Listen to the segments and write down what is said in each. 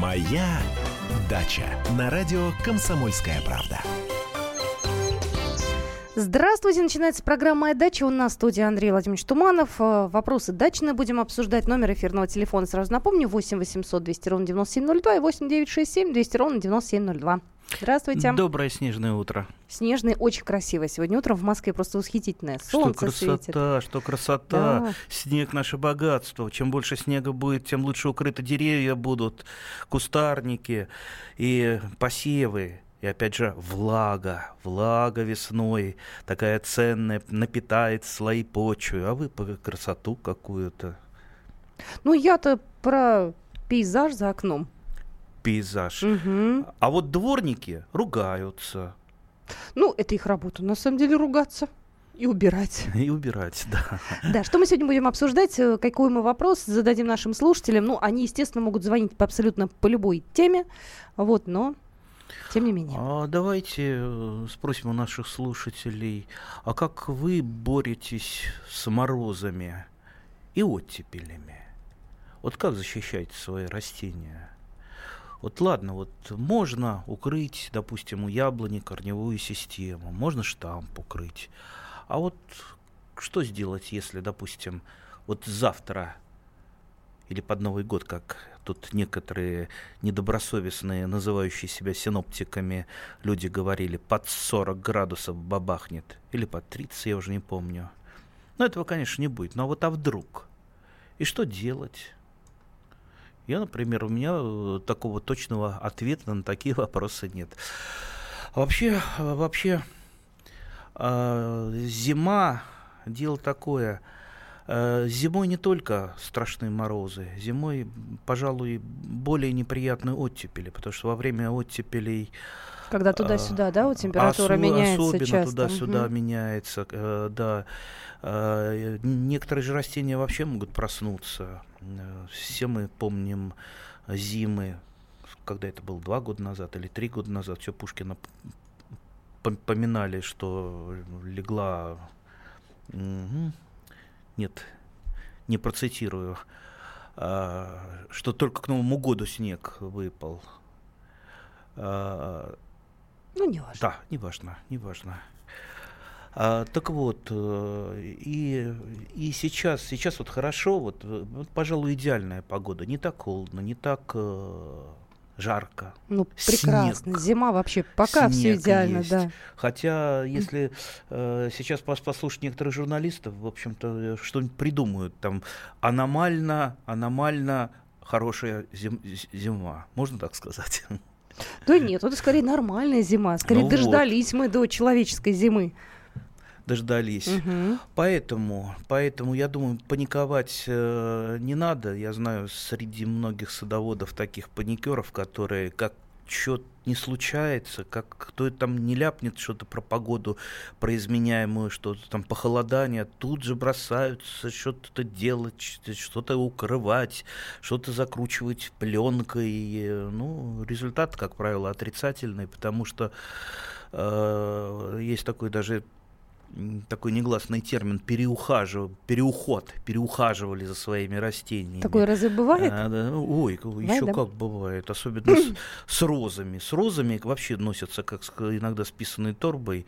Моя дача на радио Комсомольская правда. Здравствуйте, начинается программа «Моя дача». У нас в студии Андрей Владимирович Туманов. Э, вопросы дачные будем обсуждать. Номер эфирного телефона сразу напомню. 8 800 200 ровно 9702 и 8 967 200 ровно 9702. Здравствуйте. Доброе снежное утро. Снежное, очень красивое сегодня утром в Москве, просто восхитительное. Солнце что красота, светит. что красота. Да. Снег наше богатство. Чем больше снега будет, тем лучше укрыты деревья будут, кустарники и посевы. И опять же, влага, влага весной, такая ценная, напитает слои почвы. А вы по красоту какую-то. Ну, я-то про пейзаж за окном пейзаж. Угу. А вот дворники ругаются. Ну, это их работа, на самом деле, ругаться. И убирать. И убирать, да. Да, что мы сегодня будем обсуждать, э, какой мы вопрос зададим нашим слушателям. Ну, они, естественно, могут звонить по абсолютно по любой теме, вот, но тем не менее. А давайте э, спросим у наших слушателей, а как вы боретесь с морозами и оттепелями? Вот как защищаете свои растения? Вот ладно, вот можно укрыть, допустим, у яблони корневую систему, можно штамп укрыть. А вот что сделать, если, допустим, вот завтра или под Новый год, как тут некоторые недобросовестные, называющие себя синоптиками, люди говорили, под 40 градусов бабахнет, или под 30, я уже не помню. Но этого, конечно, не будет. Но вот а вдруг? И что делать? Я, например, у меня э, такого точного ответа на такие вопросы нет. Вообще, вообще, э, зима дело такое. Э, зимой не только страшные морозы, зимой, пожалуй, более неприятные оттепели, потому что во время оттепелей когда туда-сюда, а, да, у температура осу- меняется особенно часто. туда-сюда угу. меняется, э, да. Э, некоторые же растения вообще могут проснуться. Э, все мы помним зимы, когда это было два года назад или три года назад, все Пушкина поминали, что легла... Нет, не процитирую, а, что только к Новому году снег выпал. Ну, не важно. Да, не важно, не важно. А, так вот, э, и, и сейчас, сейчас вот хорошо, вот, вот, пожалуй, идеальная погода. Не так холодно, не так э, жарко. Ну, прекрасно. Снег. Зима вообще пока Снег все идеально, есть. да. Хотя, если э, сейчас послушать некоторых журналистов, в общем-то, что-нибудь придумают, там, аномально, аномально хорошая зим, зима. Можно так сказать? Да нет, это скорее нормальная зима. Скорее ну дождались вот. мы до человеческой зимы дождались. Угу. Поэтому, поэтому, я думаю, паниковать э, не надо. Я знаю среди многих садоводов таких паникеров, которые как что не случается, как кто там не ляпнет что-то про погоду, про изменяемую, что-то там похолодание, тут же бросаются что-то делать, что-то укрывать, что-то закручивать пленкой. Ну, результат, как правило, отрицательный, потому что э, есть такой даже такой негласный термин переухажив, переуход, переухаживали за своими растениями. Такое разве бывает? А, да, ой, бывает, еще да? как бывает, особенно с, с розами. С розами вообще носятся как иногда списанной торбой,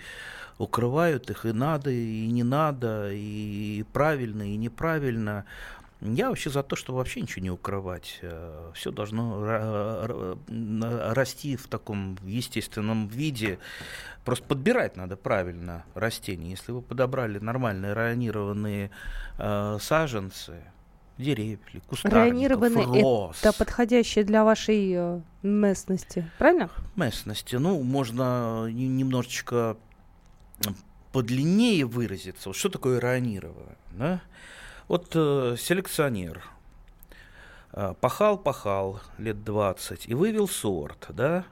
укрывают их и надо, и не надо, и правильно, и неправильно. Я вообще за то, чтобы вообще ничего не укрывать. Э, Все должно расти в таком естественном виде. Просто подбирать надо правильно растения. Если вы подобрали нормальные районированные э, саженцы, деревья, кустарников, роз. это подходящее для вашей э, местности, правильно? Местности. Ну, можно немножечко подлиннее выразиться. Что такое районирование? Да? Вот э, селекционер э, пахал, пахал лет 20 и вывел сорт, да,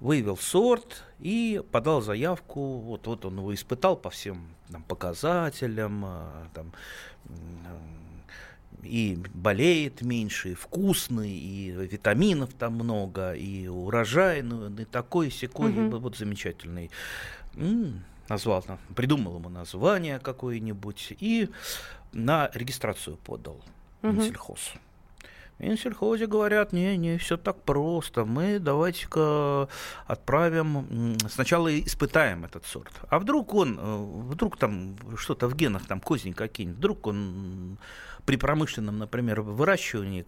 вывел сорт и подал заявку, вот, вот он его испытал по всем там, показателям, э, там, э, и болеет меньше, и вкусный, и витаминов там много, и урожай, ну, и такой, секой, угу. вот замечательный. М-м, назвал, придумал ему название какое-нибудь, и на регистрацию подал угу. Минсельхоз. В Минсельхозе говорят, не, не все так просто. Мы давайте-ка отправим, сначала испытаем этот сорт. А вдруг он, э, вдруг там что-то в генах, там козни какие-нибудь, вдруг он при промышленном, например, выращивании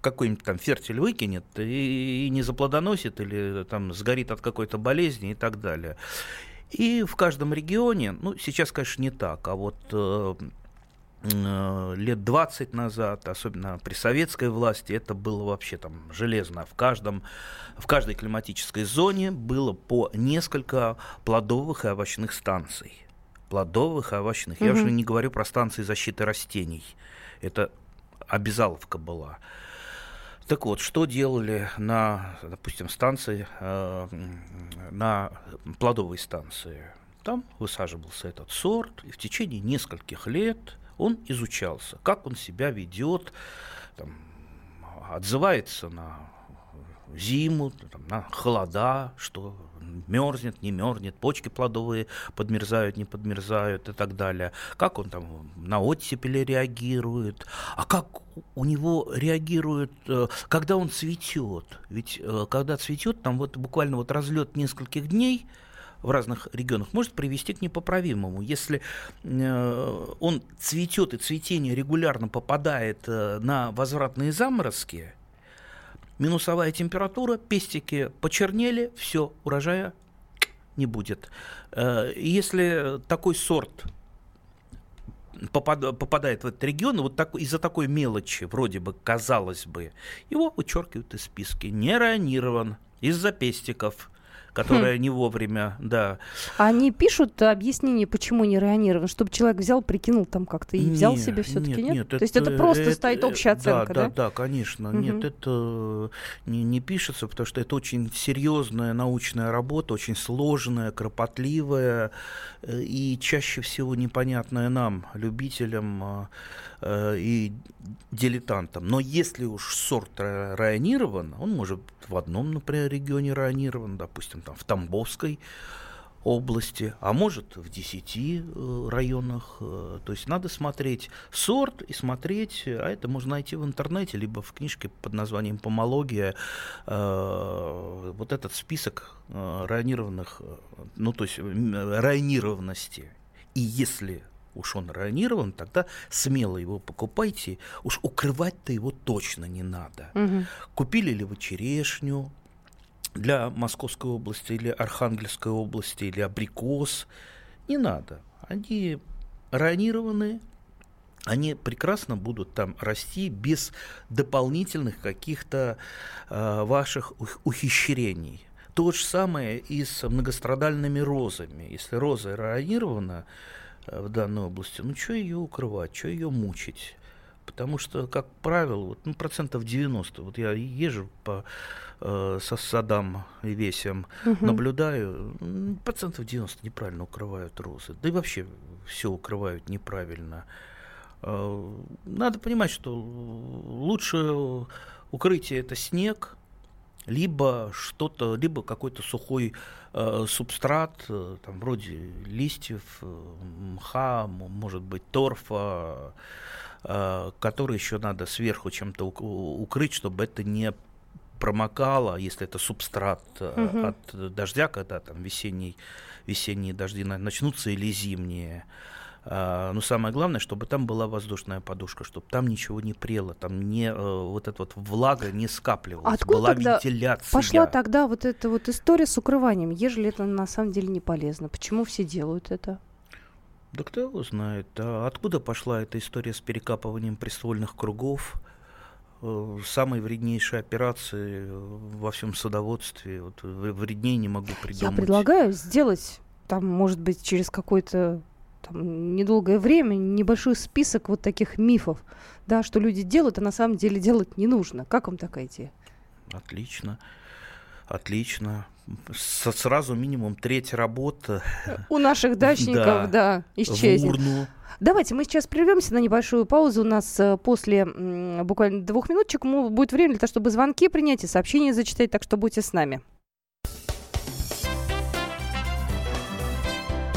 какой-нибудь там фертиль выкинет и, и не заплодоносит или там сгорит от какой-то болезни и так далее. И в каждом регионе, ну, сейчас, конечно, не так, а вот э лет 20 назад, особенно при советской власти, это было вообще там железно. В, каждом, в каждой климатической зоне было по несколько плодовых и овощных станций. Плодовых и овощных. Угу. Я уже не говорю про станции защиты растений. Это обязаловка была. Так вот, что делали на, допустим, станции, э, на плодовой станции? Там высаживался этот сорт, и в течение нескольких лет он изучался, как он себя ведет, там, отзывается на зиму, там, на холода, что мерзнет, не мерзнет, почки плодовые подмерзают, не подмерзают и так далее. Как он там на оттепели реагирует, а как у него реагирует, э, когда он цветет. Ведь э, когда цветет, там вот буквально вот разлет нескольких дней, в разных регионах может привести к непоправимому. Если э, он цветет и цветение регулярно попадает на возвратные заморозки, минусовая температура, пестики почернели, все, урожая не будет. Э, если такой сорт попадает в этот регион, вот так, из-за такой мелочи, вроде бы, казалось бы, его вычеркивают из списка. Не ранирован из-за пестиков которая хм. не вовремя, да. Они пишут объяснение, почему не районирован, чтобы человек взял, прикинул там как-то и взял себе все-таки, нет? нет? То это, есть это просто это, стоит общая оценка, да? Да, да, конечно. Угу. Нет, это не, не пишется, потому что это очень серьезная научная работа, очень сложная, кропотливая э, и чаще всего непонятная нам, любителям э, и дилетантам. Но если уж сорт районирован, он может в одном, например, регионе районирован, допустим, там, в Тамбовской области, а может в 10 э, районах. Э, то есть надо смотреть сорт и смотреть, а это можно найти в интернете, либо в книжке под названием «Помология», э, вот этот список районированных, ну то есть районированности. И если уж он районирован, тогда смело его покупайте. Уж укрывать-то его точно не надо. Угу. Купили ли вы черешню для Московской области или Архангельской области, или абрикос? Не надо. Они районированы, они прекрасно будут там расти без дополнительных каких-то э, ваших ухищрений. То же самое и с многострадальными розами. Если роза районирована, Э, в данной области, ну что ее укрывать, что ее мучить? Потому что, как правило, вот, ну, процентов 90, вот я езжу по э, со садам и весям, угу. наблюдаю, процентов 90 неправильно укрывают розы. Да и вообще все укрывают неправильно. Э, надо понимать, что лучше укрытие это снег, либо что-то, либо какой-то сухой э, субстрат, э, там вроде листьев, э, мха, может быть торфа, который еще надо сверху чем-то укрыть, чтобы это не промокало, если это субстрат угу. от дождя, когда там весенний, весенние дожди начнутся или зимние. А, но самое главное, чтобы там была воздушная подушка, чтобы там ничего не прело, там не э, вот эта вот влага не скапливалась, Откуда была тогда вентиляция. Пошла тогда вот эта вот история с укрыванием, ежели это на самом деле не полезно. Почему все делают это? Да кто его знает. А откуда пошла эта история с перекапыванием приствольных кругов? Э, самые вреднейшие операции во всем садоводстве. Вот вреднее не могу придумать. Я предлагаю сделать там, может быть, через какой-то там, недолгое время небольшой список вот таких мифов, да, что люди делают, а на самом деле делать не нужно. Как вам такая идея? Отлично. Отлично. С сразу минимум треть работы. У наших дачников, да, да исчезнет. урну. Давайте мы сейчас прервемся на небольшую паузу. У нас э, после буквально двух минуточек будет время для того, чтобы звонки принять и сообщения зачитать, так что будьте с нами.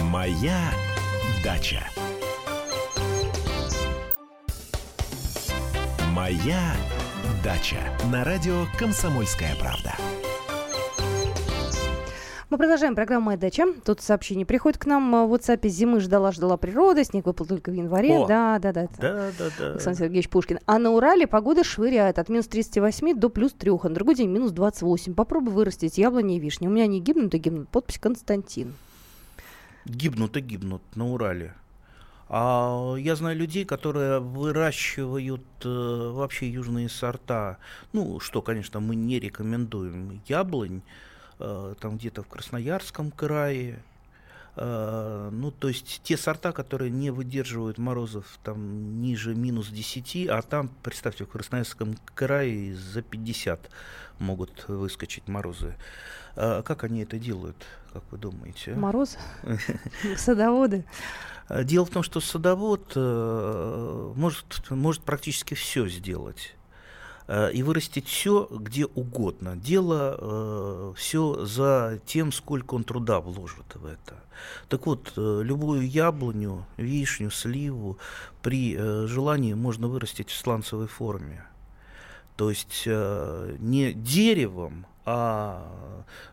Моя Дача. Моя «Дача» на радио «Комсомольская правда». Мы продолжаем программу «Моя дача». Тут сообщение приходит к нам в WhatsApp. Зимы ждала-ждала природа, снег выпал только в январе. О, да, да, да. Да, да, да. Александр Сергеевич Пушкин. А на Урале погода швыряет от минус 38 до плюс 3, а на другой день минус 28. Попробуй вырастить яблони и вишни. У меня не гибнут, а гибнут. Подпись Константин. Гибнут и гибнут на Урале. А я знаю людей, которые выращивают э, вообще южные сорта. Ну, что, конечно, мы не рекомендуем. Яблонь, там где-то в Красноярском крае. Э, ну, то есть те сорта, которые не выдерживают морозов там ниже минус 10, а там, представьте, в Красноярском крае за 50 могут выскочить морозы. А как они это делают, как вы думаете? Мороз? Садоводы? Дело в том, что садовод может, может практически все сделать. Э, и вырастить все где угодно. Дело э, все за тем, сколько он труда вложит в это. Так вот, э, любую яблоню, вишню, сливу при желании можно вырастить в сланцевой форме. То есть не деревом, а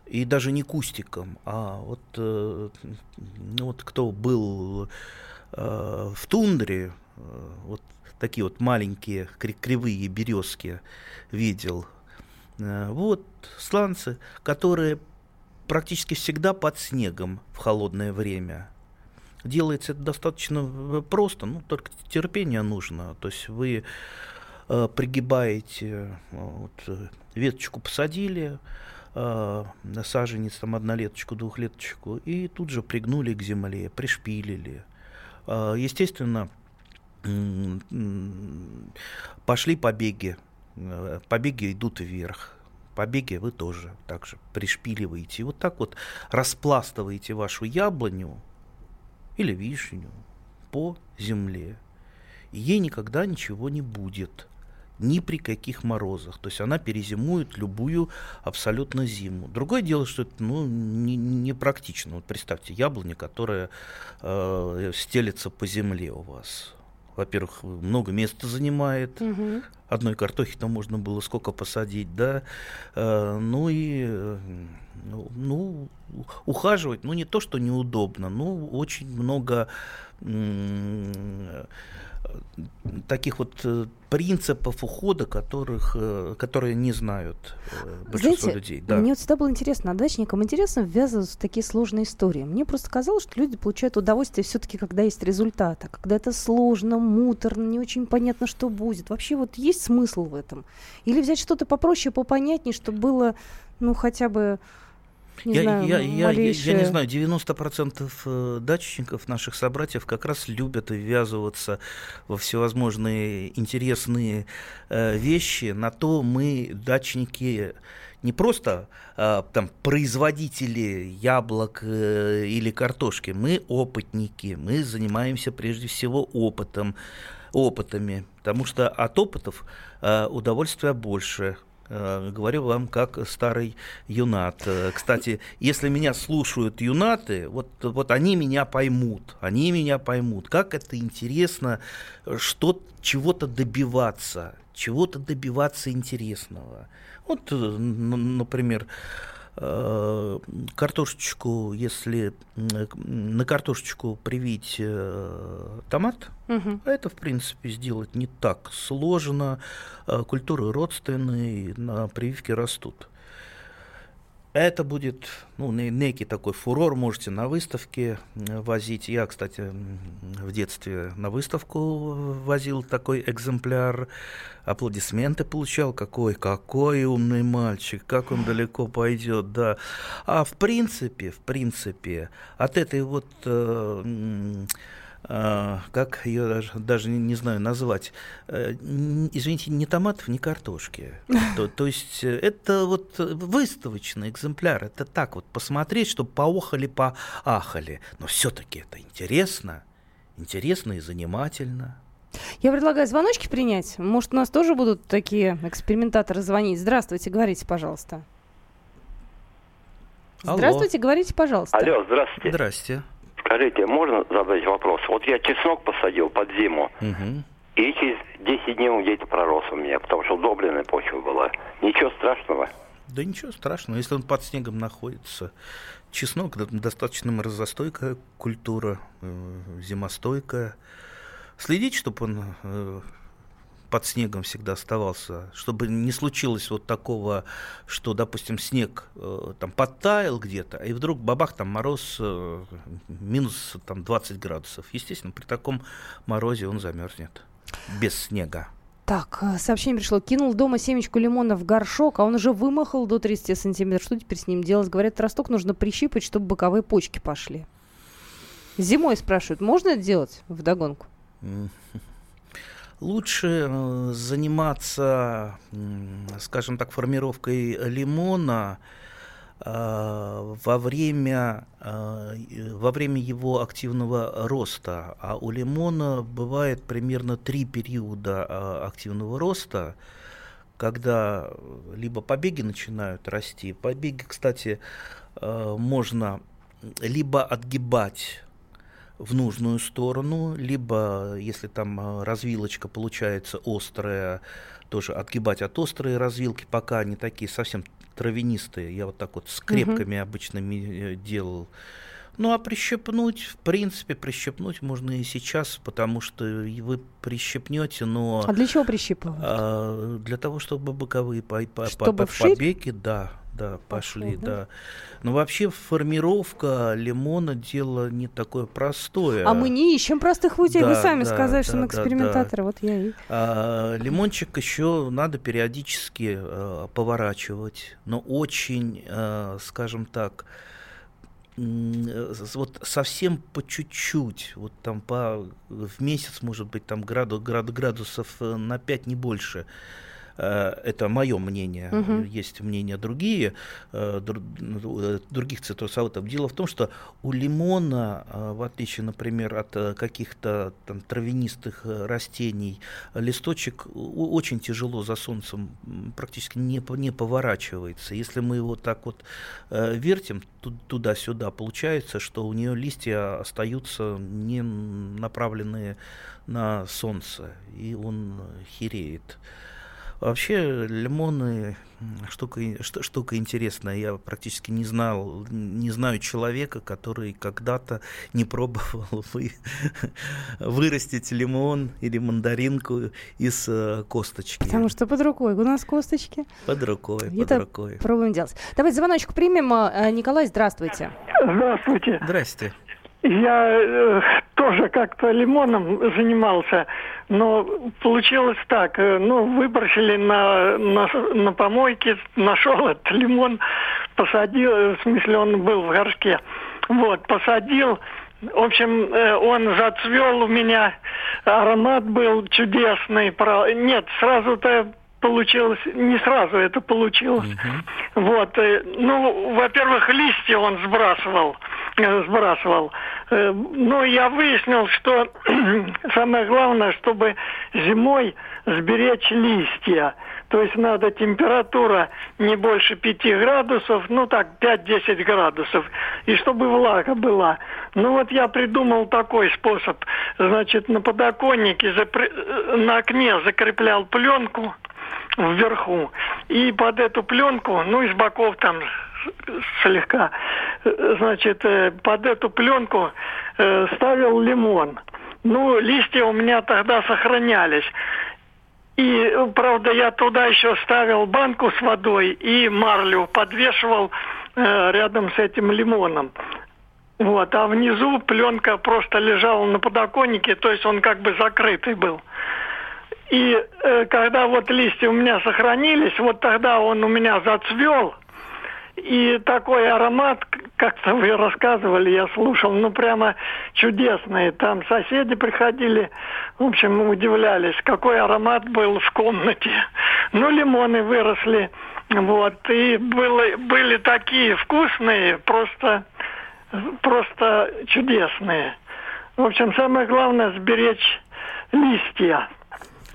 и даже не кустиком, а вот, ну вот кто был в тундре, вот такие вот маленькие кривые березки видел. Э, вот сланцы, которые практически всегда под снегом в холодное время. Делается это достаточно просто, ну, только терпение нужно. То есть вы э, пригибаете, э, вот, э, веточку посадили, э, саженец, там, однолеточку, двухлеточку, и тут же пригнули к земле, пришпилили. Э, естественно, пошли побеги, э, побеги идут вверх, побеги вы тоже также пришпиливаете. И вот так вот распластываете вашу яблоню или вишню по земле. И ей никогда ничего не будет ни при каких морозах. То есть она перезимует любую абсолютно зиму. Другое дело, что это ну, не, не практично. Вот представьте, яблоня, которая э, стелется по земле у вас во-первых, много места занимает. Угу. Одной картохи там можно было сколько посадить, да. Э, ну и ну, ну, ухаживать, ну не то, что неудобно, но очень много таких вот э, принципов ухода, которых, э, которые не знают э, большинство Знаете, людей. Да. Мне вот всегда было интересно, а дачникам интересно ввязываться в такие сложные истории. Мне просто казалось, что люди получают удовольствие все-таки, когда есть результат, а когда это сложно, муторно, не очень понятно, что будет. Вообще вот есть смысл в этом? Или взять что-то попроще, попонятнее, чтобы было, ну, хотя бы не я, знаю, я, я, я, я не знаю, 90% э, дачников, наших собратьев, как раз любят ввязываться во всевозможные интересные э, вещи. На то мы, дачники, не просто э, там производители яблок э, или картошки, мы опытники, мы занимаемся прежде всего опытом, опытами, потому что от опытов э, удовольствия больше, говорю вам как старый юнат. Э, кстати, если меня слушают юнаты, вот, вот они меня поймут, они меня поймут, как это интересно, что чего-то добиваться, чего-то добиваться интересного. Вот, э, например, Э, картошечку, если на картошечку привить э, томат, угу. это, в принципе, сделать не так сложно. Э, культуры родственные, на прививке растут. Это будет ну, некий такой фурор, можете на выставке возить. Я, кстати, в детстве на выставку возил такой экземпляр, аплодисменты получал. Какой, какой умный мальчик, как он далеко пойдет, да. А в принципе, в принципе, от этой вот э, как ее даже, даже не, не знаю назвать, э, извините, не томатов, не картошки. То, то есть э, это вот выставочный экземпляр, это так вот посмотреть, чтобы поохали, поахали. Но все-таки это интересно, интересно и занимательно. Я предлагаю звоночки принять. Может, у нас тоже будут такие экспериментаторы звонить. Здравствуйте, говорите, пожалуйста. Алло. Здравствуйте, говорите, пожалуйста. Алло, здравствуйте. Здрасте. Скажите, можно задать вопрос? Вот я чеснок посадил под зиму. Угу. И через 10 дней он где-то пророс у меня, потому что удобренная почва была. Ничего страшного. Да ничего страшного, если он под снегом находится. Чеснок достаточно морозостойкая культура, э, зимостойкая. Следить, чтобы он э, под снегом всегда оставался, чтобы не случилось вот такого, что, допустим, снег э, там подтаял где-то, и вдруг бабах, там мороз э, минус там 20 градусов. Естественно, при таком морозе он замерзнет без снега. Так, э, сообщение пришло. Кинул дома семечку лимона в горшок, а он уже вымахал до 30 сантиметров. Что теперь с ним делать? Говорят, росток нужно прищипать, чтобы боковые почки пошли. Зимой спрашивают, можно это делать в догонку? Лучше э, заниматься, скажем так, формировкой лимона э, во время, э, во время его активного роста. А у лимона бывает примерно три периода активного роста, когда либо побеги начинают расти. Побеги, кстати, можно либо отгибать в нужную сторону, либо, если там а, развилочка получается острая, тоже отгибать от острой развилки, пока они такие совсем травянистые. Я вот так вот с крепками uh-huh. обычно э, делал. Ну, а прищепнуть, в принципе, прищепнуть можно и сейчас, потому что вы прищепнете, но... А для чего прищипывать? А, для того, чтобы боковые по, по, чтобы по, побеги, да, да, пошли, Пошло, да? да. Но вообще формировка лимона дело не такое простое. А мы не ищем простых путей. Да, Вы сами да, сказали, да, что мы экспериментаторы. Да, да. Вот я и. А, лимончик еще надо периодически а, поворачивать, но очень, а, скажем так, вот совсем по чуть-чуть, вот там по в месяц, может быть, там граду, граду, градусов э, на 5, не больше. Э, это мое мнение, угу. есть мнения другие, э, э, других цитрусовых. Дело в том, что у лимона, в отличие, например, от каких-то там травянистых растений, листочек очень тяжело за солнцем практически не, не поворачивается. Если мы его так вот вертим туда-сюда, получается, что у нее листья остаются не направленные на солнце, и он хереет. Вообще лимоны штука, штука интересная. Я практически не знал, не знаю человека, который когда-то не пробовал вы, вырастить лимон или мандаринку из э, косточки. Потому что под рукой у нас косточки. Под рукой, под Это рукой. Пробуем делать. Давайте звоночку примем. Э, Николай, здравствуйте. Здравствуйте. Здрасте. Я э, тоже как-то лимоном занимался, но получилось так. Э, ну, выбросили на, на, на помойке, нашел этот лимон, посадил, э, в смысле он был в горшке. Вот, посадил, в общем, э, он зацвел у меня, аромат был чудесный. Нет, сразу-то получилось, не сразу это получилось. Uh-huh. Вот, ну, во-первых, листья он сбрасывал. Э, сбрасывал. Э, Но я выяснил, что самое главное, чтобы зимой сберечь листья. То есть надо температура не больше 5 градусов, ну так, 5-10 градусов, и чтобы влага была. Ну вот я придумал такой способ. Значит, на подоконнике, э, на окне закреплял пленку вверху, и под эту пленку, ну из боков там слегка, значит, э, под эту пленку э, ставил лимон. Ну, листья у меня тогда сохранялись. И, правда, я туда еще ставил банку с водой и марлю подвешивал э, рядом с этим лимоном. Вот, а внизу пленка просто лежала на подоконнике, то есть он как бы закрытый был. И э, когда вот листья у меня сохранились, вот тогда он у меня зацвел – и такой аромат, как-то вы рассказывали, я слушал, ну прямо чудесный. Там соседи приходили, в общем, удивлялись, какой аромат был в комнате. Ну, лимоны выросли, вот, и было, были такие вкусные, просто, просто чудесные. В общем, самое главное сберечь листья.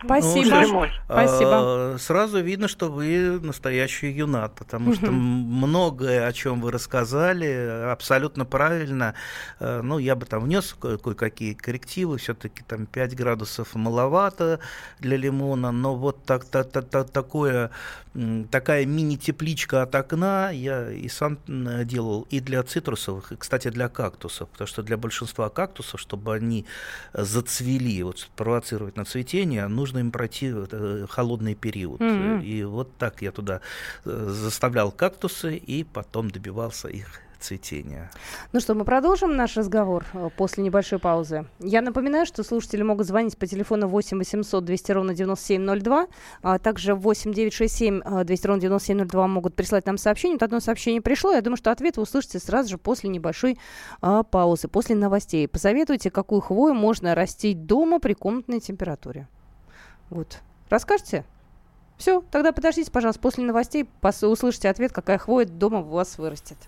Спасибо. Ну, что Спасибо. Э, сразу видно, что вы настоящий юнат, потому что многое, о чем вы рассказали, абсолютно правильно. Э, ну, я бы там внес кое-какие коррективы, все-таки там 5 градусов маловато для лимона, но вот так, так, так, так, такое, такая мини-тепличка от окна я и сам делал и для цитрусовых, и, кстати, для кактусов, потому что для большинства кактусов, чтобы они зацвели, вот провоцировать на цветение, нужно им пройти э, холодный период. Mm-hmm. И вот так я туда э, заставлял кактусы и потом добивался их цветения. Ну что, мы продолжим наш разговор э, после небольшой паузы. Я напоминаю, что слушатели могут звонить по телефону 8 800 200 ровно 9702, а также 8 967 200 ровно 9702 могут прислать нам сообщение. Вот одно сообщение пришло, я думаю, что ответ вы услышите сразу же после небольшой а, паузы, после новостей. Посоветуйте, какую хвою можно растить дома при комнатной температуре. Вот. Расскажете? Все, тогда подождите, пожалуйста, после новостей услышите ответ, какая хвоя дома у вас вырастет.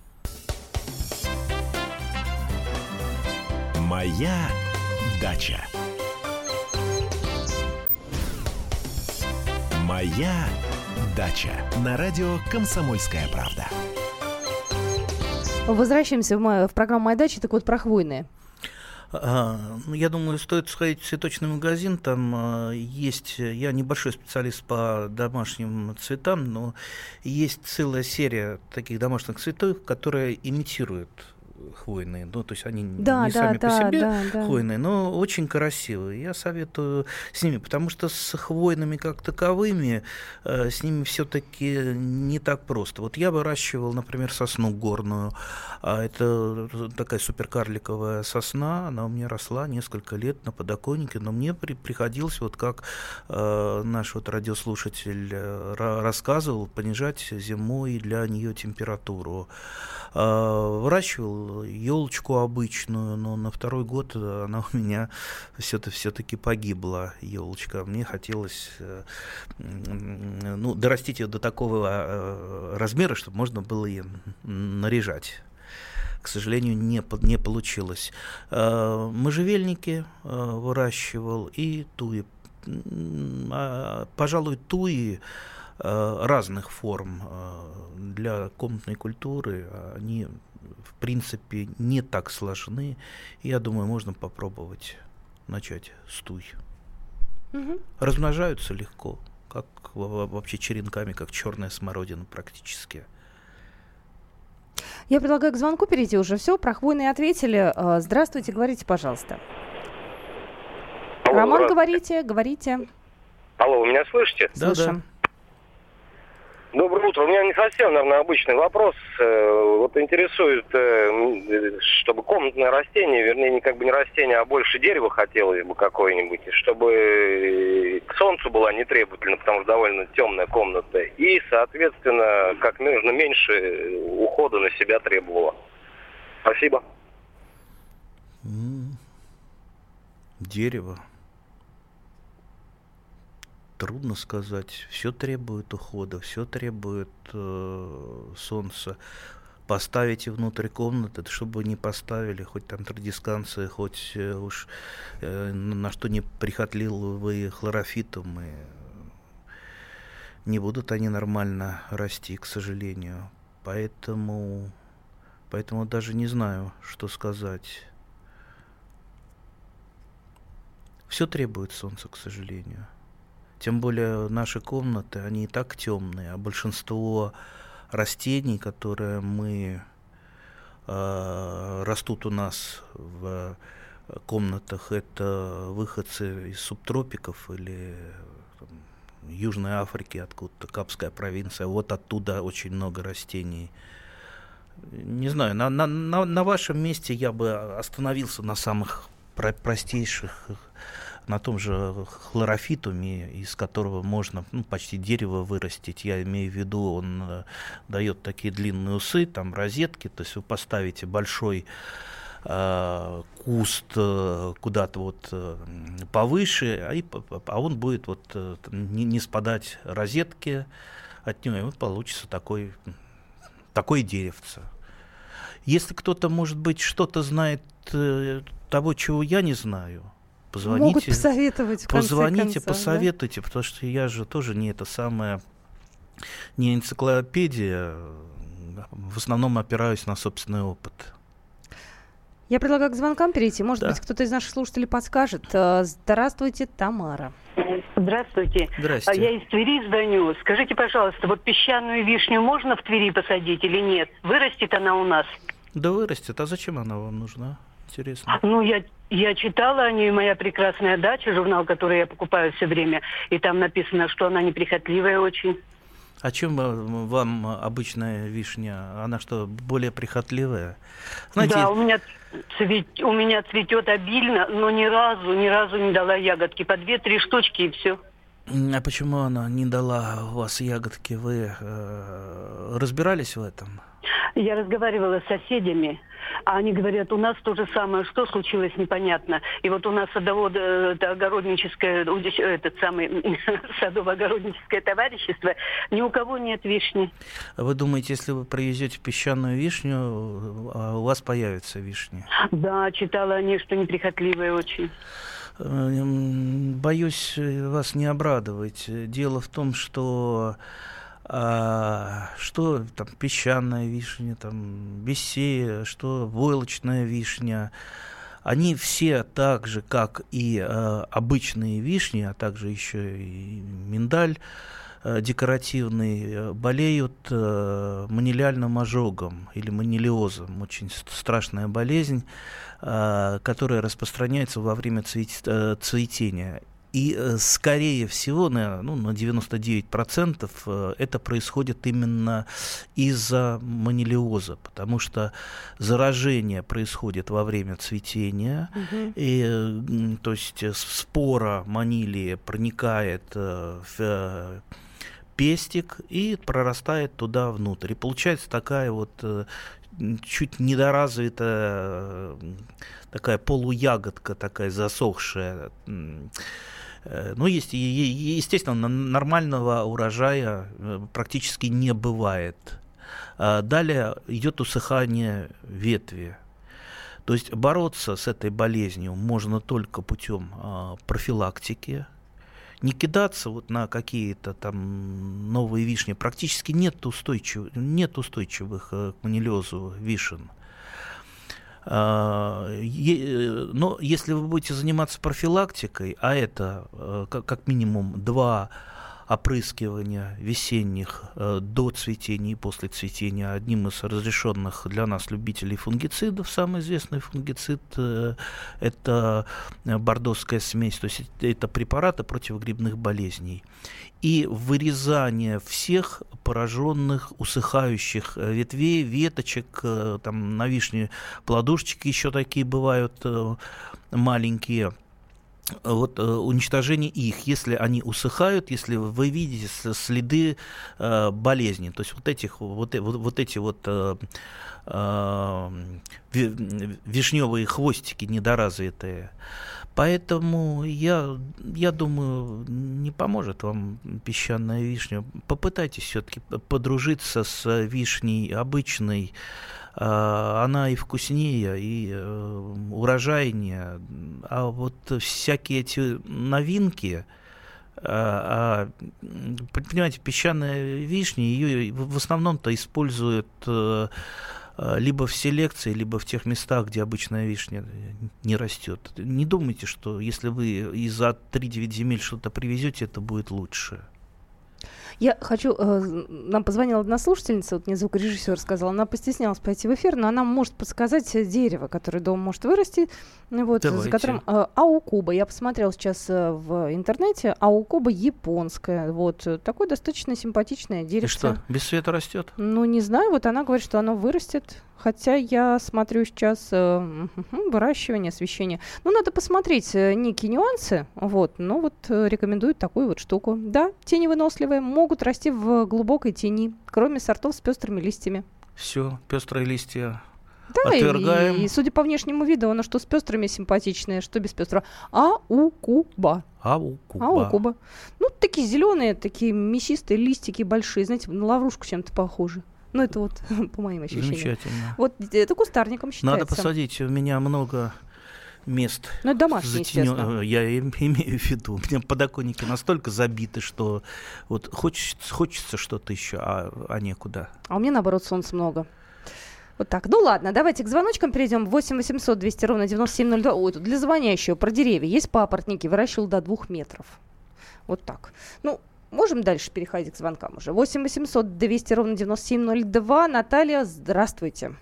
Моя дача. Моя дача. На радио Комсомольская правда. Возвращаемся в, в программу «Моя дача». Так вот, про хвойные. А, ну, я думаю, стоит сходить в цветочный магазин. Там а, есть, я небольшой специалист по домашним цветам, но есть целая серия таких домашних цветов, которые имитируют хвойные, ну, то есть они да, не да, сами да, по себе да, да. хвойные, но очень красивые. Я советую с ними, потому что с хвойными как таковыми, э, с ними все-таки не так просто. Вот я выращивал, например, сосну горную, а это такая суперкарликовая сосна, она у меня росла несколько лет на подоконнике, но мне при, приходилось, вот как э, наш вот радиослушатель э, рассказывал, понижать зимой для нее температуру. Э, выращивал елочку обычную, но на второй год она у меня все-таки погибла, елочка. Мне хотелось э, ну, дорастить ее до такого э, размера, чтобы можно было ее наряжать к сожалению, не, не получилось. Э, можжевельники выращивал и туи. А, пожалуй, туи разных форм для комнатной культуры, они в принципе, не так сложны. Я думаю, можно попробовать начать с туй. Угу. Размножаются легко, как вообще черенками, как черная смородина практически. Я предлагаю к звонку перейти уже. Все, про хвойные ответили. А, здравствуйте, говорите, пожалуйста. Алло, Роман, говорите, говорите. Алло, вы меня слышите? Да, Слышим. Да. Доброе утро. У меня не совсем, наверное, обычный вопрос. Э, вот интересует, э, чтобы комнатное растение, вернее, не как бы не растение, а больше дерева хотелось бы какое-нибудь, чтобы э, к солнцу была не требовательна, потому что довольно темная комната. И, соответственно, как нужно меньше ухода на себя требовала. Спасибо. Дерево трудно сказать. Все требует ухода, все требует э, солнца. Поставите внутрь комнаты, чтобы не поставили, хоть там традисканцы, хоть э, уж э, на что не прихотливые хлорофитумы, не будут они нормально расти, к сожалению. Поэтому, поэтому даже не знаю, что сказать. Все требует солнца, к сожалению. Тем более наши комнаты, они и так темные, а большинство растений, которые мы э, растут у нас в комнатах, это выходцы из субтропиков или там, Южной Африки, откуда-то Капская провинция. Вот оттуда очень много растений. Не знаю, на, на, на, на вашем месте я бы остановился на самых про простейших на том же хлорофитуме, из которого можно ну, почти дерево вырастить. Я имею в виду, он э, дает такие длинные усы, там розетки, то есть вы поставите большой э, куст э, куда-то вот э, повыше, а, и, а он будет вот не, не спадать розетки от него, и вот получится такой, такое деревце. Если кто-то, может быть, что-то знает того, чего я не знаю, позвоните. Могут посоветовать. Позвоните, концов, посоветуйте, да? потому что я же тоже не это самое, не энциклопедия, в основном опираюсь на собственный опыт. Я предлагаю к звонкам перейти. Может да. быть, кто-то из наших слушателей подскажет. Э, здравствуйте, Тамара. Здравствуйте. Здрасте. Я из Твери звоню. Скажите, пожалуйста, вот песчаную вишню можно в Твери посадить или нет? Вырастет она у нас? Да вырастет. А зачем она вам нужна? Интересно. Ну, я, я читала о ней «Моя прекрасная дача», журнал, который я покупаю все время, и там написано, что она неприхотливая очень. А чем вам обычная вишня? Она что, более прихотливая? Знаете, да, у меня, цвет, у меня цветет обильно, но ни разу, ни разу не дала ягодки. По две-три штучки и все. А почему она не дала у вас ягодки? Вы э, разбирались в этом? Я разговаривала с соседями, а они говорят, у нас то же самое, что случилось, непонятно. И вот у нас садовод, э, это огородническое, этот самый садово-огородническое товарищество, ни у кого нет вишни. Вы думаете, если вы привезете песчаную вишню, а у вас появится вишни? Да, читала они, что неприхотливые очень. Э, боюсь вас не обрадовать. Дело в том, что а, что там песчаная вишня, там бессея, что войлочная вишня, они все так же, как и э, обычные вишни, а также еще и миндаль э, декоративный, э, болеют э, манилиальным ожогом или манилиозом, очень страшная болезнь, э, которая распространяется во время цвет, э, цветения. И, э, скорее всего, на, ну, на 99% э, это происходит именно из-за манилиоза, потому что заражение происходит во время цветения, угу. и, то есть спора манилии проникает в пестик и прорастает туда внутрь. И получается такая вот чуть недоразвитая такая полуягодка, такая засохшая Э, ну, есть, естественно, нормального урожая э, практически не бывает. А далее идет усыхание ветви. То есть бороться с этой болезнью можно только путем а, профилактики, не кидаться вот на какие-то там новые вишни. Практически нет, устойчив, нет устойчивых э, к манилезу вишен. А, но если вы будете заниматься профилактикой, а это э, как минимум два опрыскивания весенних э, до цветения и после цветения одним из разрешенных для нас любителей фунгицидов. Самый известный фунгицид э, – это бордовская смесь, то есть это препараты против грибных болезней. И вырезание всех пораженных, усыхающих ветвей, веточек, э, там на вишне плодушечки еще такие бывают э, маленькие – вот э, уничтожение их, если они усыхают, если вы видите следы э, болезни, то есть вот этих вот, вот, вот эти вот э, э, вишневые хвостики недоразвитые. Поэтому я, я думаю, не поможет вам песчаная вишня. Попытайтесь все-таки подружиться с вишней обычной, она и вкуснее, и э, урожайнее. А вот всякие эти новинки, а, а, понимаете, песчаная вишня, ее в основном-то используют э, либо в селекции, либо в тех местах, где обычная вишня не растет. Не думайте, что если вы из-за 3-9 земель что-то привезете, это будет лучше. Я хочу... Э, нам позвонила одна слушательница, вот мне звукорежиссер сказала, она постеснялась пойти в эфир, но она может подсказать дерево, которое дом может вырасти, вот, за которым... Э, аукуба. Я посмотрела сейчас э, в интернете. Аукуба японская. Вот. Такое достаточно симпатичное дерево. И что, без света растет? Ну, не знаю. Вот она говорит, что оно вырастет. Хотя я смотрю сейчас э, выращивание, освещение. Ну, надо посмотреть э, некие нюансы. Вот. Но вот э, рекомендуют такую вот штуку. Да, тени выносливые могут расти в глубокой тени, кроме сортов с пестрыми листьями. Все, пестрые листья да, Отвергаем. И, и, судя по внешнему виду, оно что с пестрыми симпатичное, что без пестрого. Аукуба. Аукуба. Аукуба. Ну, такие зеленые, такие мясистые листики большие, знаете, на лаврушку чем-то похожи. Ну, это вот по моим ощущениям. Замечательно. Вот это кустарником считается. Надо посадить. У меня много мест. Ну, это домашние, естественно. э, Я им- имею в виду. У меня подоконники настолько забиты, что вот хочется, хочется что-то еще, а, а некуда. А у меня, наоборот, солнца много. Вот так. Ну ладно, давайте к звоночкам перейдем. 8 800 200 ровно 9702. Ой, тут для звонящего про деревья. Есть папоротники, выращивал до двух метров. Вот так. Ну, можем дальше переходить к звонкам уже. 8 800 200 ровно 9702. Наталья, здравствуйте. Здравствуйте.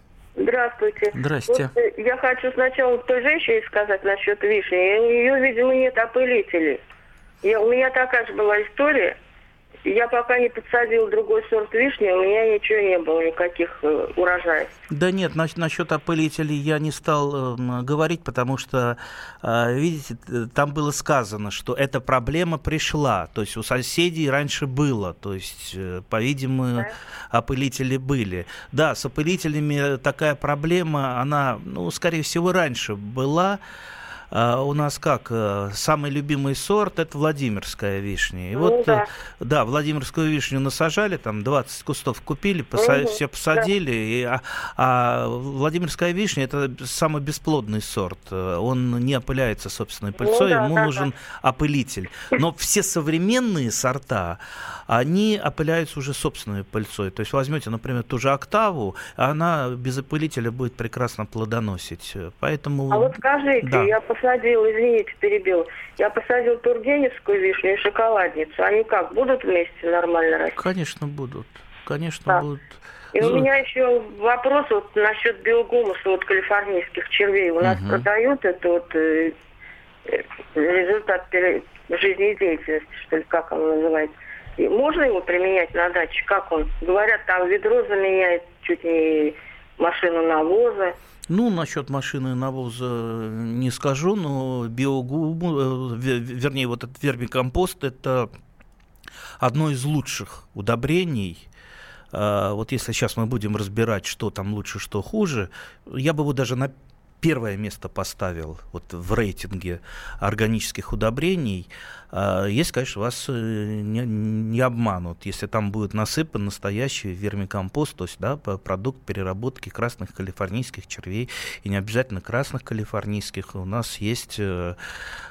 Здрасте. Вот, э, я хочу сначала той женщине сказать насчет вишни. У нее, видимо, нет опылителей. Я, у меня такая же была история. Я пока не подсадила другой сорт вишни, у меня ничего не было, никаких э, урожаев. Да нет, нас- насчет опылителей я не стал эм, говорить, потому что, э, видите, там было сказано, что эта проблема пришла. То есть у соседей раньше было, то есть, э, по-видимому, опылители были. Да, с опылителями такая проблема, она, ну, скорее всего, раньше была. А у нас как, э, самый любимый сорт это Владимирская вишня. И Ну вот, да. э, да, Владимирскую вишню насажали, там 20 кустов купили, поса- Мгм, все посадили. и, а, а Владимирская вишня это самый бесплодный сорт. Э, Он не опыляется собственной пыльцой, Ну да, ему да, нужен опылитель. Но все современные сорта, они опыляются уже собственной пыльцой. То есть возьмете, например, ту же октаву, она без опылителя будет прекрасно плодоносить. Поэтому... А вот скажите, Да. я посадила, извините, перебил, я посадила тургеневскую вишню и шоколадницу. Они как, будут вместе нормально расти? Конечно, будут. Конечно, Да. будут. И у Ну, меня еще вопрос вот насчет биогумуса вот калифорнийских червей. У нас Мгм. продают это вот э, э, результат пере- жизнедеятельности, что ли, как он называется. И можно его применять на даче? Как он? Говорят, там ведро заменяет чуть не машину навоза. Ну, насчет машины навоза не скажу, но биогуму, э, ве- вернее, вот этот вермикомпост, это одно из лучших удобрений. А, Вот если сейчас мы будем разбирать, что там лучше, что хуже, я бы его даже на первое место поставил вот в рейтинге органических удобрений. А, Если, конечно, вас э, не, не обманут, если там будет насыпан настоящий вермикомпост, то есть да, продукт переработки красных калифорнийских червей, и не обязательно красных калифорнийских. У нас есть, э,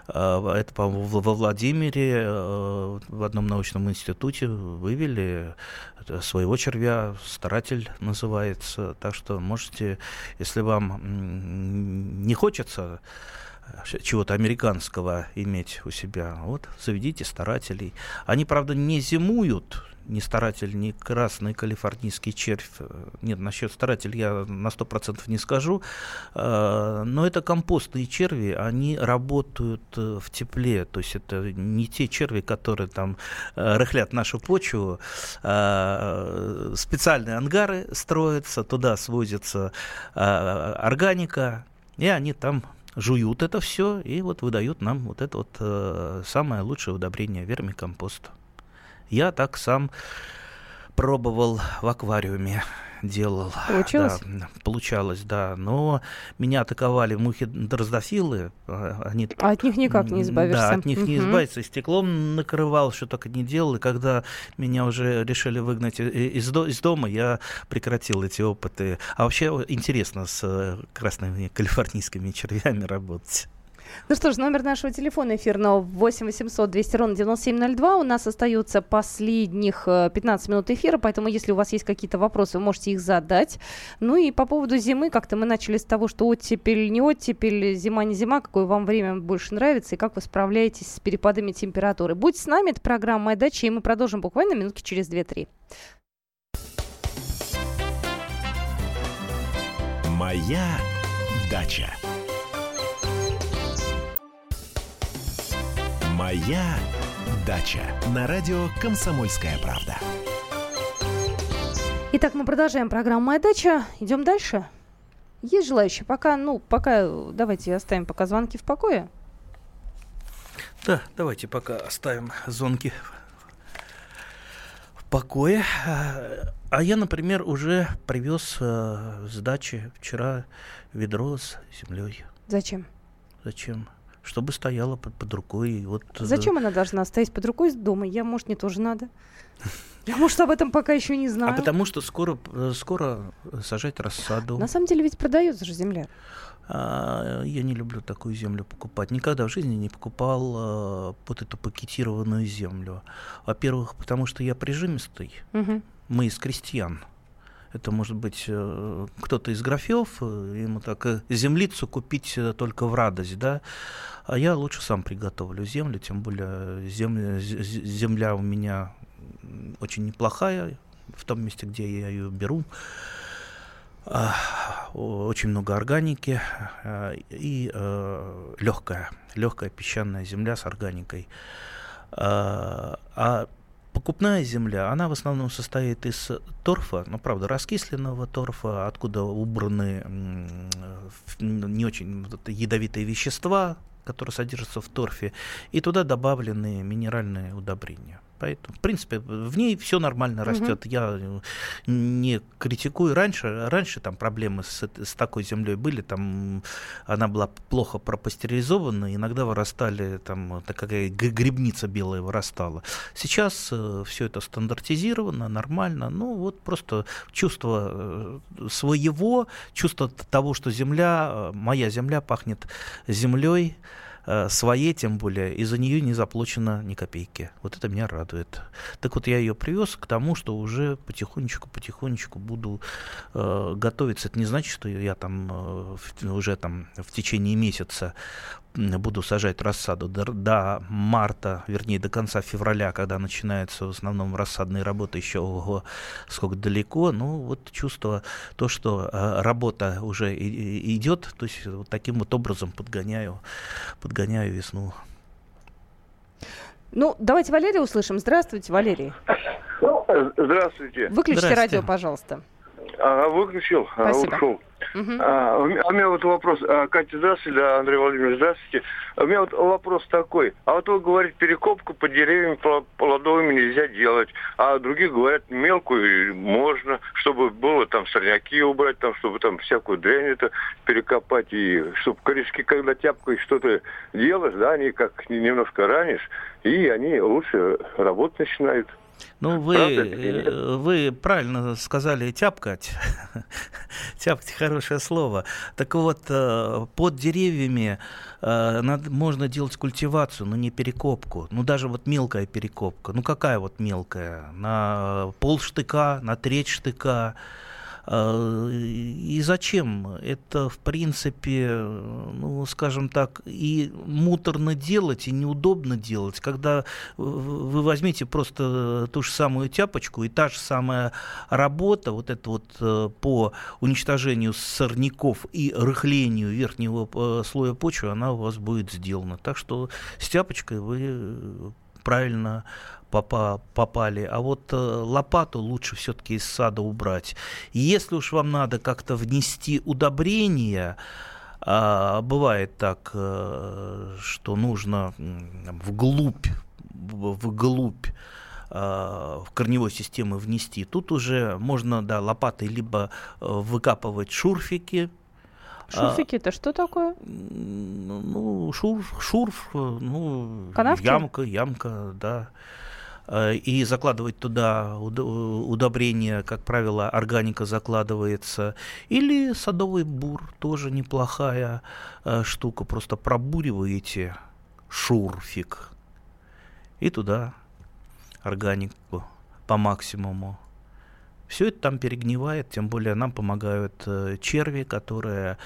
э, это, по-моему, во Владимире в одном научном институте вывели своего червя, старатель называется. Так что можете, если вам не хочется э, чего-то американского иметь у себя, вот заведите старателей. Они, правда, не зимуют, ни старатель, ни красный калифорнийский червь. Э, Нет, насчет старателя я на 100% не скажу. Э, Но это компостные черви, они работают в тепле. То есть это не те черви, которые там рыхлят нашу почву. Специальные ангары строятся, туда свозится органика, и они там жуют это все и вот выдают нам вот это вот э, самое лучшее удобрение вермикомпост. Я так сам пробовал в аквариуме делал. Получилось? Да, получалось, да. Но меня атаковали мухи дроздофилы. а, Они А от них никак не избавишься. да, от них не избавиться. И стеклом накрывал, что только не делал. И когда меня уже решили выгнать и- и- из, из дома, я прекратил эти опыты. А вообще интересно с э, красными калифорнийскими червями работать. Ну что ж, номер нашего телефона эфирного 8 800 200 ровно 9702. У нас остаются последних э, 15 минут эфира, поэтому если у вас есть какие-то вопросы, вы можете их задать. Ну и по поводу зимы, как-то мы начали с того, что оттепель, не оттепель, зима, не зима, какое вам время больше нравится и как вы справляетесь с перепадами температуры. Будьте с нами, это программа «Моя дача», и мы продолжим буквально минутки через 2-3. Моя дача. Моя дача. На радио Комсомольская правда. Итак, мы продолжаем программу «Моя дача». Идем дальше. Есть желающие? Пока, ну, пока, давайте оставим пока звонки в покое. Да, давайте пока оставим зонки в покое. А- А я, например, уже привез э, с дачи вчера ведро с землей. Зачем? Зачем? Чтобы стояла под, под рукой. Вот, э, Зачем она должна стоять под рукой дома? Я, может, мне тоже надо. Я, может, об этом пока еще не знаю. А потому что скоро, э, скоро сажать рассаду. На самом деле ведь продается же земля. А, я не люблю такую землю покупать. Никогда в жизни не покупал а, вот эту пакетированную землю. Во-первых, потому что я прижимистый. Угу. Мы из крестьян. Это может быть э, кто-то из графев, э, ему так э, землицу купить только в радость, да. А я лучше сам приготовлю землю, тем более земля, земля у меня очень неплохая в том месте, где я ее беру. А, очень много органики и легкая, легкая песчаная земля с органикой. А Покупная земля, она в основном состоит из торфа, ну, правда, раскисленного торфа, откуда убраны не очень ядовитые вещества, которые содержатся в торфе, и туда добавлены минеральные удобрения. Поэтому, в принципе, в ней все нормально растет. Угу. Я не критикую. Раньше, раньше там проблемы с, с такой землей были. Там она была плохо пропастеризована, иногда вырастали, там такая грибница белая вырастала. Сейчас э, все это стандартизировано, нормально. Ну, вот просто чувство э, своего, чувство того, что земля, э, моя земля пахнет землей. Э, своей, тем более, и за нее не заплачено ни копейки. Вот это меня радует. Так вот, я ее привез к тому, что уже потихонечку-потихонечку буду э, готовиться. Это не значит, что я там э, уже там в течение месяца буду сажать рассаду до, до марта, вернее, до конца февраля, когда начинаются в основном рассадные работы, еще ого, сколько далеко, ну, вот чувство, то, что э, работа уже и, и идет, то есть вот таким вот образом подгоняю, подгоняю весну. Ну, давайте Валерия услышим. Здравствуйте, Валерий. Здравствуйте. Выключите радио, пожалуйста. Ага, выключил, Спасибо. ушел. Угу. А, у меня вот вопрос. А, Катя, здравствуйте, да, Андрей Владимирович, здравствуйте. У меня вот вопрос такой. А вот вы говорите, перекопку по деревьям плодовыми нельзя делать, а другие говорят, мелкую можно, чтобы было там сорняки убрать, там, чтобы там всякую дрянь это перекопать, и чтобы корешки, когда тяпкой что-то делаешь, да, они как немножко ранишь, и они лучше работать начинают. Ну, вы, э, вы правильно сказали тяпкать. тяпкать хорошее слово. Так вот, э, под деревьями э, надо, можно делать культивацию, но не перекопку. Ну, даже вот мелкая перекопка. Ну, какая вот мелкая? На пол штыка, на треть штыка. А, и зачем? Это, в принципе, ну, скажем так, и муторно делать, и неудобно делать. Когда вы возьмите просто ту же самую тяпочку, и та же самая работа, вот это вот э, по уничтожению сорняков и рыхлению верхнего э, слоя почвы, она у вас будет сделана. Так что с тяпочкой вы правильно попали, а вот э, лопату лучше все-таки из сада убрать. Если уж вам надо как-то внести удобрения, а, бывает так, э, что нужно вглубь, вглубь а, в корневой системы внести. Тут уже можно да, лопатой либо э, выкапывать шурфики, Шурфики это что такое? Ну, шурф, шурф, ну, Канавки? ямка, ямка, да. Э, и закладывать туда удобрения, как правило, органика закладывается. Или садовый бур, тоже неплохая э, штука. Просто пробуриваете шурфик и туда органику по максимуму. Все это там перегнивает, тем более нам помогают э, черви, которые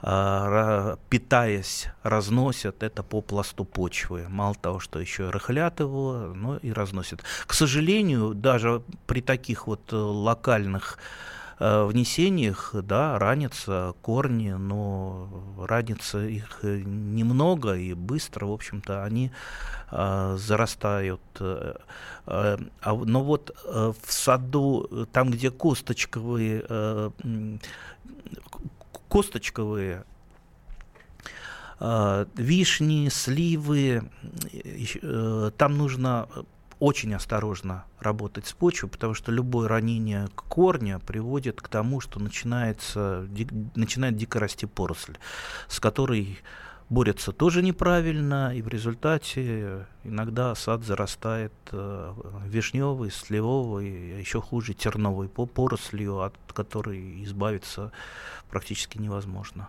питаясь, разносят это по пласту почвы. Мало того, что еще рыхлят его, но и разносят. К сожалению, даже при таких вот э, локальных э, внесениях, да, ранятся корни, но ранится их немного и быстро, в общем-то, они э, зарастают. Э, э, но вот э, в саду, там, где косточковые э, косточковые, а, вишни, сливы, э, там нужно очень осторожно работать с почвой, потому что любое ранение корня приводит к тому, что начинается, начинает дико расти поросль, с которой борются тоже неправильно, и в результате иногда сад зарастает э, вишневой, сливовой, а еще хуже терновой порослью, от которой избавиться практически невозможно.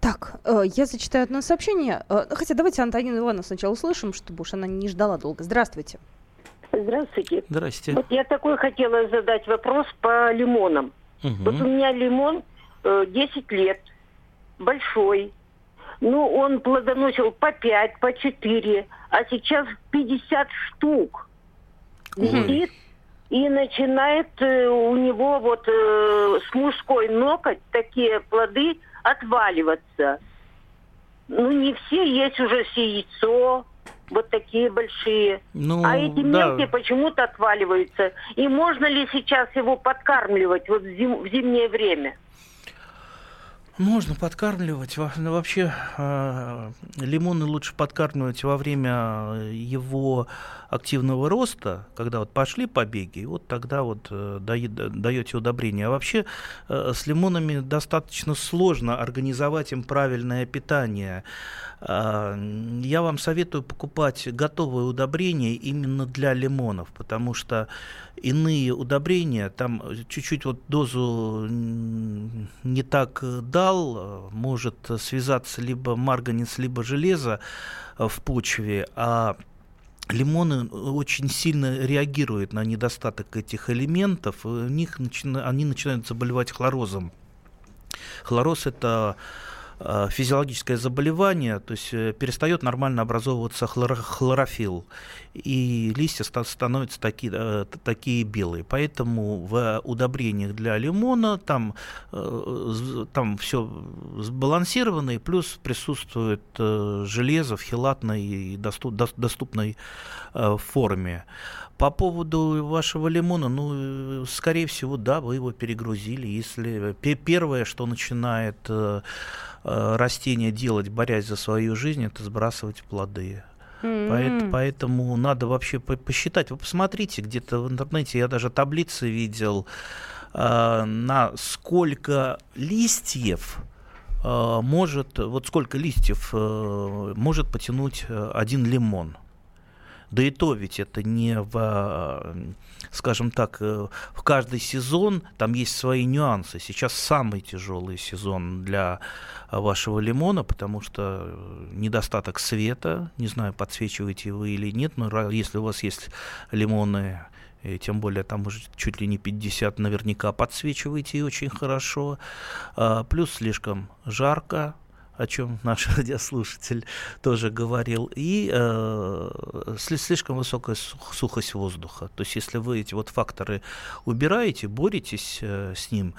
Так, э, я зачитаю одно сообщение. Э, хотя давайте Антонину Ивановну сначала услышим, чтобы уж она не ждала долго. Здравствуйте. Здравствуйте. Здрасте. Вот я такой хотела задать вопрос по лимонам. Угу. Вот у меня лимон э, 10 лет, большой. Ну, он плодоносил по 5, по 4, а сейчас 50 штук. Висит и начинает э, у него вот э, с мужской ноготь такие плоды отваливаться. Ну, не все, есть уже все яйцо, вот такие большие. Ну, а эти да. мелкие почему-то отваливаются. И можно ли сейчас его подкармливать вот в, зим- в зимнее время? Можно подкармливать. Ну, вообще э, лимоны лучше подкармливать во время его активного роста, когда вот пошли побеги, и вот тогда вот э, дае- даете удобрение. А вообще э, с лимонами достаточно сложно организовать им правильное питание. Э, я вам советую покупать готовые удобрения именно для лимонов, потому что иные удобрения, там чуть-чуть вот дозу не так э, дал, э, может связаться либо марганец, либо железо э, в почве, а лимоны очень сильно реагируют на недостаток этих элементов, у них начина- они начинают заболевать хлорозом. Хлороз это э, физиологическое заболевание, то есть э, перестает нормально образовываться хлоро- хлорофилл, и листья ста- становятся такие, э, такие белые. Поэтому в удобрениях для лимона там, э, там все сбалансировано, и плюс присутствует э, железо в хелатной и доступ- дос- доступной э, форме. По поводу вашего лимона, ну, э, скорее всего, да, вы его перегрузили. Если пе- первое, что начинает э, растение делать, борясь за свою жизнь, это сбрасывать плоды. М. поэтому надо вообще по- посчитать. Вы посмотрите, где-то в интернете я даже таблицы видел, э, на сколько листьев э, может, вот сколько листьев э, может потянуть э, один лимон. Да и то ведь это не в, э, скажем так, в каждый сезон там есть свои нюансы. Сейчас самый тяжелый сезон для вашего лимона, потому что э, недостаток света, не знаю, подсвечиваете вы или нет, но если у вас есть лимоны, и тем более там уже чуть ли не 50, наверняка подсвечиваете и очень хорошо. А, Плюс слишком жарко, о чем наш радиослушатель тоже говорил, и э, сли- слишком высокая сух- сухость воздуха. То есть, если вы эти вот факторы убираете, боретесь э, с ним,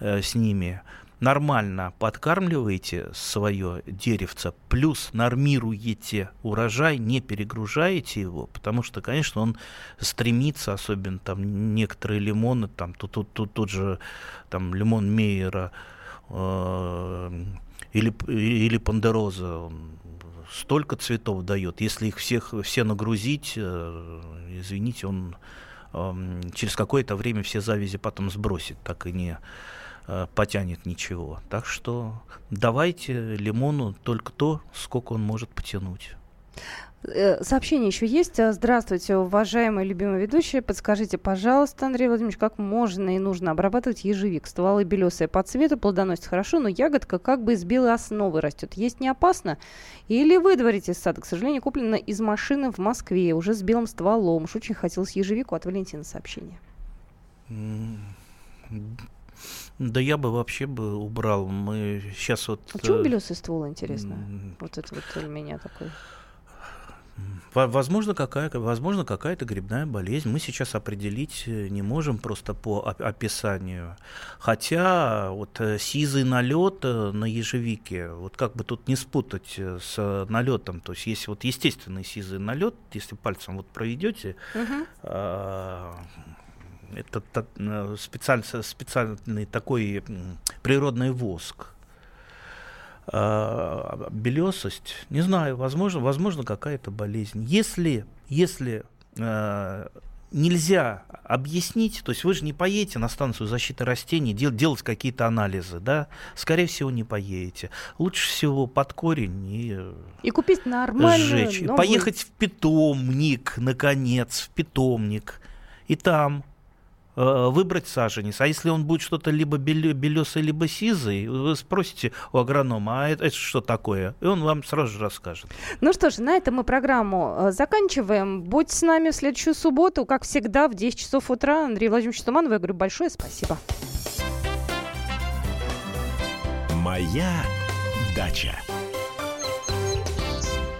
э, с ними, нормально подкармливаете свое деревце, плюс нормируете урожай, не перегружаете его, потому что, конечно, он стремится, особенно там некоторые лимоны, там тут, тут, тут, тут же там лимон Мейера, э, или, или пандероза, столько цветов дает. Если их всех все нагрузить, э, извините, он эм, через какое-то время все завязи потом сбросит, так и не э, потянет ничего. Так что давайте лимону только то, сколько он может потянуть. Э, Сообщение еще есть. А, Здравствуйте, уважаемые любимые ведущие. Подскажите, пожалуйста, Андрей Владимирович, как можно и нужно обрабатывать ежевик? Стволы белесые по цвету, плодоносит хорошо, но ягодка как бы из белой основы растет. Есть не опасно? Или выдворить из сада? К сожалению, куплено из машины в Москве, уже с белым стволом. Уж очень хотелось ежевику. От Валентина сообщение. Да я бы вообще бы убрал. Мы сейчас вот... А почему э, белесый ствол, интересно? Вот это вот для меня такой. Во- Возможно, какая, возможно, какая-то грибная болезнь. Мы сейчас определить э, не можем просто по оп- описанию. Хотя вот э, сизый налет на ежевике, вот как бы тут не спутать с налетом. То есть есть вот естественный сизый налет, если пальцем вот проведете, Мгм. а, это э, специаль- специальный такой природный воск. А, белесость, не знаю, возможно, возможно какая-то болезнь. Если, если э, нельзя объяснить, то есть вы же не поедете на станцию защиты растений дел, делать какие-то анализы, да? Скорее всего, не поедете. Лучше всего под корень и... И купить нормальную сжечь. новую... Поехать в питомник, наконец, в питомник. И там выбрать саженец. А если он будет что-то либо белесый, либо сизый, вы спросите у агронома, а это, это что такое? И он вам сразу же расскажет. Ну что ж, на этом мы программу э, заканчиваем. Будьте с нами в следующую субботу, как всегда, в 10 часов утра. Андрей Владимирович Туманов, я говорю большое спасибо. Моя дача.